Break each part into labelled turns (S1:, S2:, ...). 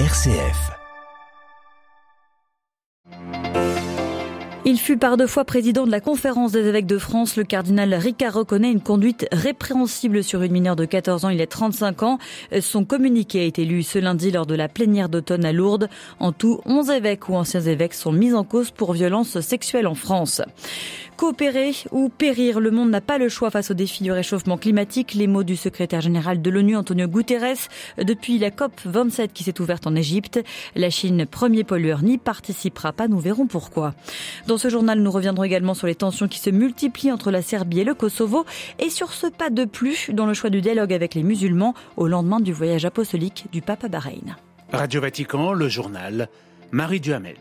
S1: RCF.
S2: Il fut par deux fois président de la conférence des évêques de France. Le cardinal Ricard reconnaît une conduite répréhensible sur une mineure de 14 ans. Il est 35 ans. Son communiqué a été lu ce lundi lors de la plénière d'automne à Lourdes. En tout, 11 évêques ou anciens évêques sont mis en cause pour violences sexuelles en France. Coopérer ou périr, le monde n'a pas le choix face au défi du réchauffement climatique. Les mots du secrétaire général de l'ONU, Antonio Guterres, depuis la COP 27 qui s'est ouverte en Égypte. La Chine, premier pollueur, n'y participera pas. Nous verrons pourquoi. Dans ce journal, nous reviendrons également sur les tensions qui se multiplient entre la Serbie et le Kosovo et sur ce pas de plus dans le choix du dialogue avec les musulmans au lendemain du voyage apostolique du pape à Bahreïn.
S3: Radio Vatican, le journal, Marie Duhamel.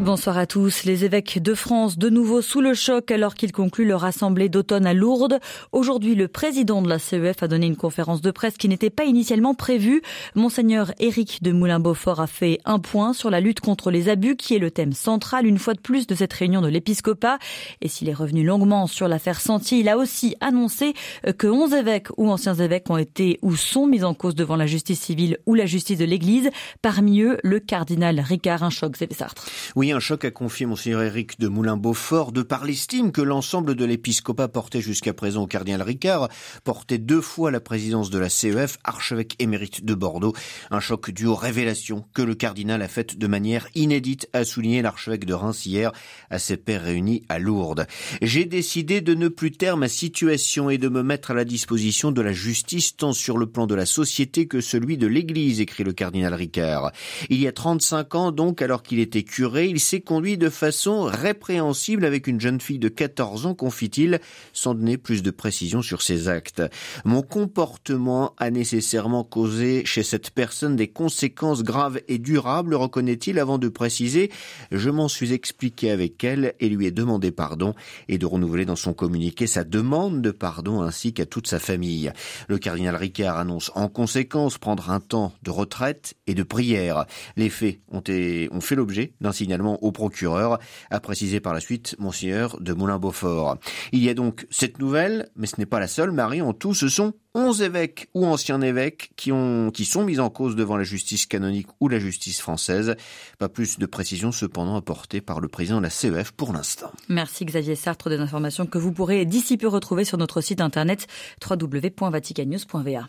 S2: Bonsoir à tous. Les évêques de France de nouveau sous le choc alors qu'ils concluent leur assemblée d'automne à Lourdes. Aujourd'hui, le président de la CEF a donné une conférence de presse qui n'était pas initialement prévue. Monseigneur Éric de Moulin-Beaufort a fait un point sur la lutte contre les abus qui est le thème central une fois de plus de cette réunion de l'épiscopat. Et s'il est revenu longuement sur l'affaire Sentier, il a aussi annoncé que 11 évêques ou anciens évêques ont été ou sont mis en cause devant la justice civile ou la justice de l'Église. Parmi eux, le cardinal Ricard Inchoc Sartre.
S4: Un choc a confié Monseigneur Éric de Moulin-Beaufort de par l'estime que l'ensemble de l'épiscopat portait jusqu'à présent au cardinal Ricard, portait deux fois la présidence de la CEF, archevêque émérite de Bordeaux. Un choc dû aux révélations que le cardinal a faites de manière inédite, a souligné l'archevêque de Reims hier à ses pairs réunis à Lourdes. J'ai décidé de ne plus taire ma situation et de me mettre à la disposition de la justice tant sur le plan de la société que celui de l'Église, écrit le cardinal Ricard. Il y a 35 ans donc, alors qu'il était curé, il s'est conduit de façon répréhensible avec une jeune fille de 14 ans, confie-t-il, sans donner plus de précision sur ses actes. Mon comportement a nécessairement causé chez cette personne des conséquences graves et durables, reconnaît-il avant de préciser Je m'en suis expliqué avec elle et lui ai demandé pardon et de renouveler dans son communiqué sa demande de pardon ainsi qu'à toute sa famille. Le cardinal Ricard annonce en conséquence prendre un temps de retraite et de prière. Les faits ont, ont fait l'objet d'un signalement au procureur, a précisé par la suite Monseigneur de Moulin-Beaufort. Il y a donc cette nouvelle, mais ce n'est pas la seule, Marie. En tout, ce sont 11 évêques ou anciens évêques qui, ont, qui sont mis en cause devant la justice canonique ou la justice française. Pas plus de précisions cependant apportées par le président de la CEF pour l'instant.
S2: Merci Xavier Sartre des informations que vous pourrez d'ici peu retrouver sur notre site internet www.vaticannews.va.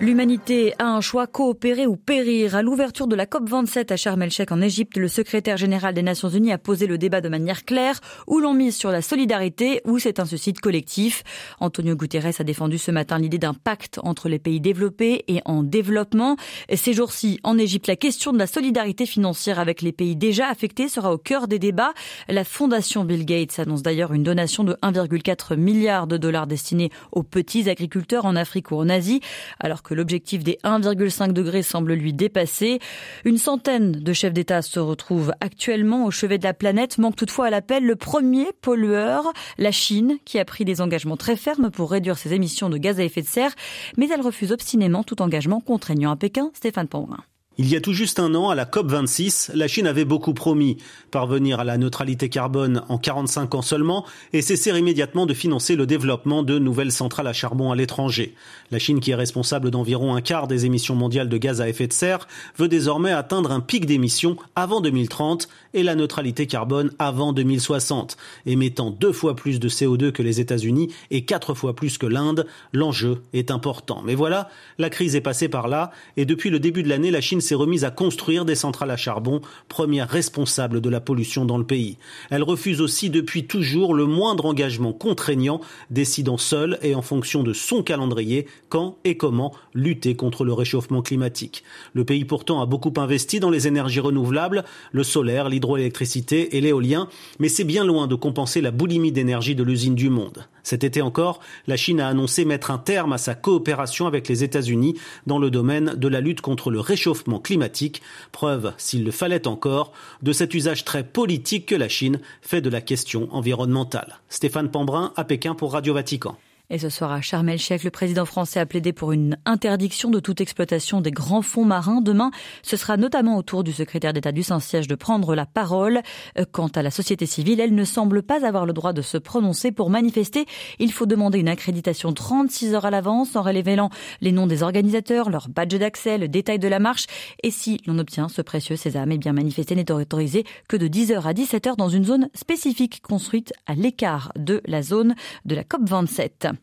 S2: L'humanité a un choix, coopérer ou périr. À l'ouverture de la COP27 à Sharm el-Sheikh en Égypte, le secrétaire général des Nations Unies a posé le débat de manière claire, où l'on mise sur la solidarité ou c'est un suicide collectif. Antonio Guterres a défendu ce matin l'idée d'un pacte entre les pays développés et en développement. Ces jours-ci, en Égypte, la question de la solidarité financière avec les pays déjà affectés sera au cœur des débats. La fondation Bill Gates annonce d'ailleurs une donation de 1,4 milliard de dollars destinée aux petits agriculteurs en Afrique ou en Asie, alors que l'objectif des 1,5 degrés semble lui dépasser. Une centaine de chefs d'État se retrouvent actuellement au chevet de la planète, manque toutefois à l'appel le premier pollueur, la Chine, qui a pris des engagements très fermes pour réduire ses émissions de gaz à effet de serre, mais elle refuse obstinément tout engagement contraignant à Pékin. Stéphane Pambrin.
S5: Il y a tout juste un an, à la COP26, la Chine avait beaucoup promis parvenir à la neutralité carbone en 45 ans seulement et cesser immédiatement de financer le développement de nouvelles centrales à charbon à l'étranger. La Chine, qui est responsable d'environ un quart des émissions mondiales de gaz à effet de serre, veut désormais atteindre un pic d'émissions avant 2030 et la neutralité carbone avant 2060, émettant deux fois plus de CO2 que les États-Unis et quatre fois plus que l'Inde. L'enjeu est important. Mais voilà, la crise est passée par là et depuis le début de l'année, la Chine s'est remise à construire des centrales à charbon, première responsable de la pollution dans le pays. Elle refuse aussi depuis toujours le moindre engagement contraignant, décidant seule et en fonction de son calendrier quand et comment lutter contre le réchauffement climatique. Le pays pourtant a beaucoup investi dans les énergies renouvelables, le solaire, l'hydroélectricité et l'éolien, mais c'est bien loin de compenser la boulimie d'énergie de l'usine du monde. Cet été encore, la Chine a annoncé mettre un terme à sa coopération avec les États-Unis dans le domaine de la lutte contre le réchauffement climatique, preuve, s'il le fallait encore, de cet usage très politique que la Chine fait de la question environnementale. Stéphane Pambrin à Pékin pour Radio Vatican.
S2: Et ce soir à Sharm el-Sheikh, le président français a plaidé pour une interdiction de toute exploitation des grands fonds marins. Demain, ce sera notamment au tour du secrétaire d'État du Saint-Siège de prendre la parole. Euh, quant à la société civile, elle ne semble pas avoir le droit de se prononcer. Pour manifester, il faut demander une accréditation 36 heures à l'avance en révélant les noms des organisateurs, leur badge d'accès, le détail de la marche. Et si l'on obtient ce précieux sésame, eh bien manifester n'est autorisé que de 10h à 17h dans une zone spécifique construite à l'écart de la zone de la COP27.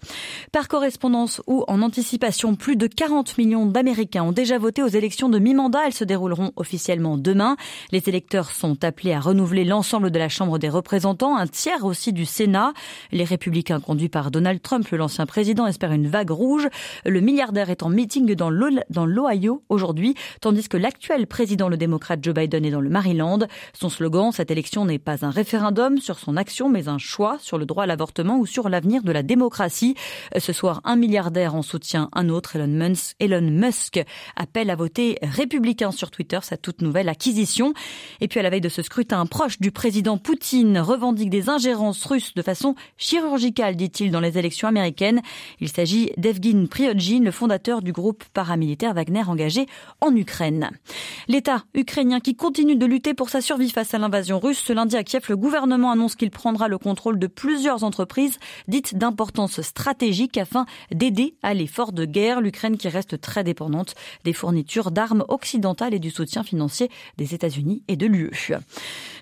S2: Par correspondance ou en anticipation, plus de 40 millions d'Américains ont déjà voté aux élections de mi-mandat. Elles se dérouleront officiellement demain. Les électeurs sont appelés à renouveler l'ensemble de la Chambre des représentants, un tiers aussi du Sénat. Les républicains conduits par Donald Trump, l'ancien président, espèrent une vague rouge. Le milliardaire est en meeting dans l'Ohio aujourd'hui, tandis que l'actuel président, le démocrate Joe Biden, est dans le Maryland. Son slogan, cette élection n'est pas un référendum sur son action, mais un choix sur le droit à l'avortement ou sur l'avenir de la démocratie. Ce soir, un milliardaire en soutient un autre, Elon Musk, Elon Musk appelle à voter républicain sur Twitter, sa toute nouvelle acquisition. Et puis à la veille de ce scrutin, proche du président Poutine revendique des ingérences russes de façon chirurgicale, dit-il, dans les élections américaines. Il s'agit d'Evgeny Priodjin, le fondateur du groupe paramilitaire Wagner engagé en Ukraine. L'État ukrainien qui continue de lutter pour sa survie face à l'invasion russe. Ce lundi à Kiev, le gouvernement annonce qu'il prendra le contrôle de plusieurs entreprises dites d'importance stratégique afin d'aider à l'effort de guerre. L'Ukraine qui reste très dépendante des fournitures d'armes occidentales et du soutien financier des États-Unis et de l'UE.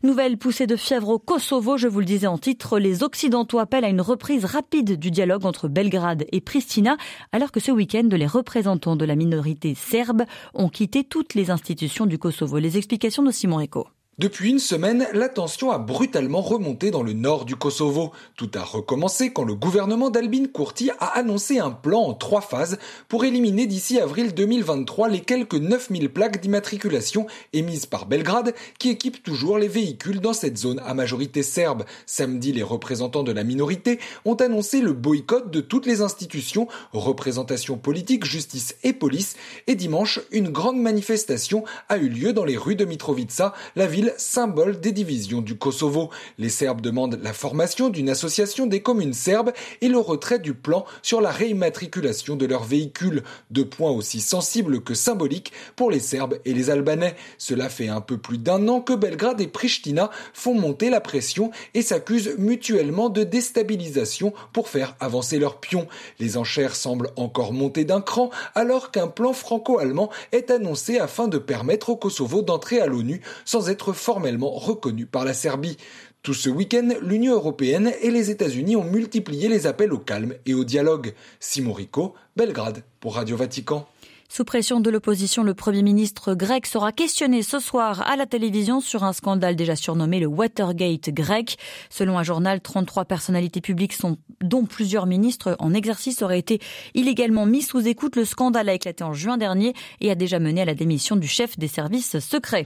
S2: Nouvelle poussée de fièvre au Kosovo, je vous le disais en titre, les Occidentaux appellent à une reprise rapide du dialogue entre Belgrade et Pristina, alors que ce week-end, les représentants de la minorité serbe ont quitté toutes les institutions du Kosovo. Les explications de Simon Eco.
S1: Depuis une semaine, la tension a brutalement remonté dans le nord du Kosovo. Tout a recommencé quand le gouvernement d'Albin Kurti a annoncé un plan en trois phases pour éliminer d'ici avril 2023 les quelques 9000 plaques d'immatriculation émises par Belgrade qui équipent toujours les véhicules dans cette zone à majorité serbe. Samedi, les représentants de la minorité ont annoncé le boycott de toutes les institutions, représentation politique, justice et police. Et dimanche, une grande manifestation a eu lieu dans les rues de Mitrovica, la ville symbole des divisions du Kosovo. Les Serbes demandent la formation d'une association des communes serbes et le retrait du plan sur la réimmatriculation de leurs véhicules, deux points aussi sensibles que symboliques pour les Serbes et les Albanais. Cela fait un peu plus d'un an que Belgrade et Pristina font monter la pression et s'accusent mutuellement de déstabilisation pour faire avancer leurs pions. Les enchères semblent encore monter d'un cran alors qu'un plan franco-allemand est annoncé afin de permettre au Kosovo d'entrer à l'ONU sans être formellement reconnu par la Serbie. Tout ce week-end, l'Union européenne et les États-Unis ont multiplié les appels au calme et au dialogue. Simon Rico, Belgrade, pour Radio Vatican.
S2: Sous pression de l'opposition, le Premier ministre grec sera questionné ce soir à la télévision sur un scandale déjà surnommé le Watergate grec. Selon un journal, 33 personnalités publiques, dont plusieurs ministres en exercice, auraient été illégalement mis sous écoute. Le scandale a éclaté en juin dernier et a déjà mené à la démission du chef des services secrets.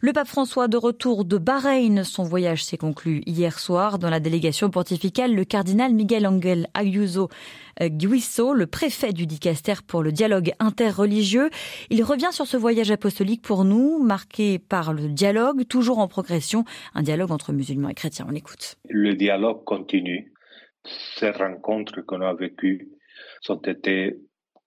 S2: Le pape François de retour de Bahreïn, son voyage s'est conclu hier soir. Dans la délégation pontificale, le cardinal Miguel Angel Ayuso Guisso, le préfet du dicaster pour le dialogue interreligieux. Il revient sur ce voyage apostolique pour nous, marqué par le dialogue, toujours en progression, un dialogue entre musulmans et chrétiens. On écoute.
S6: Le dialogue continue. Ces rencontres qu'on a vécues sont été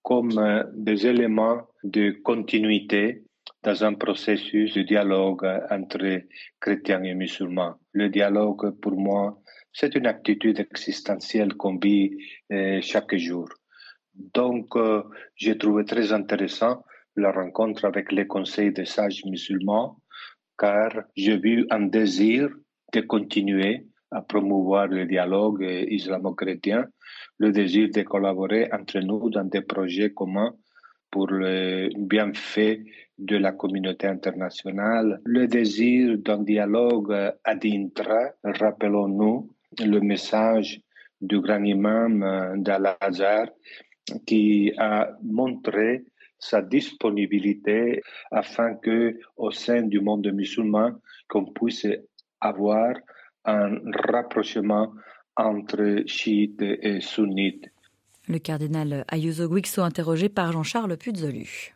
S6: comme des éléments de continuité dans un processus de dialogue entre chrétiens et musulmans. Le dialogue, pour moi, c'est une attitude existentielle qu'on vit euh, chaque jour. Donc, euh, j'ai trouvé très intéressant la rencontre avec les conseils des sages musulmans, car j'ai vu un désir de continuer à promouvoir le dialogue islamo-chrétien, le désir de collaborer entre nous dans des projets communs pour le bienfait de la communauté internationale, le désir d'un dialogue adintra, rappelons-nous, le message du grand imam euh, d'Al-Azhar qui a montré sa disponibilité afin que au sein du monde musulman qu'on puisse avoir un rapprochement entre chiites et sunnites.
S2: Le cardinal Ayuso Guixo interrogé par Jean-Charles Puzolu.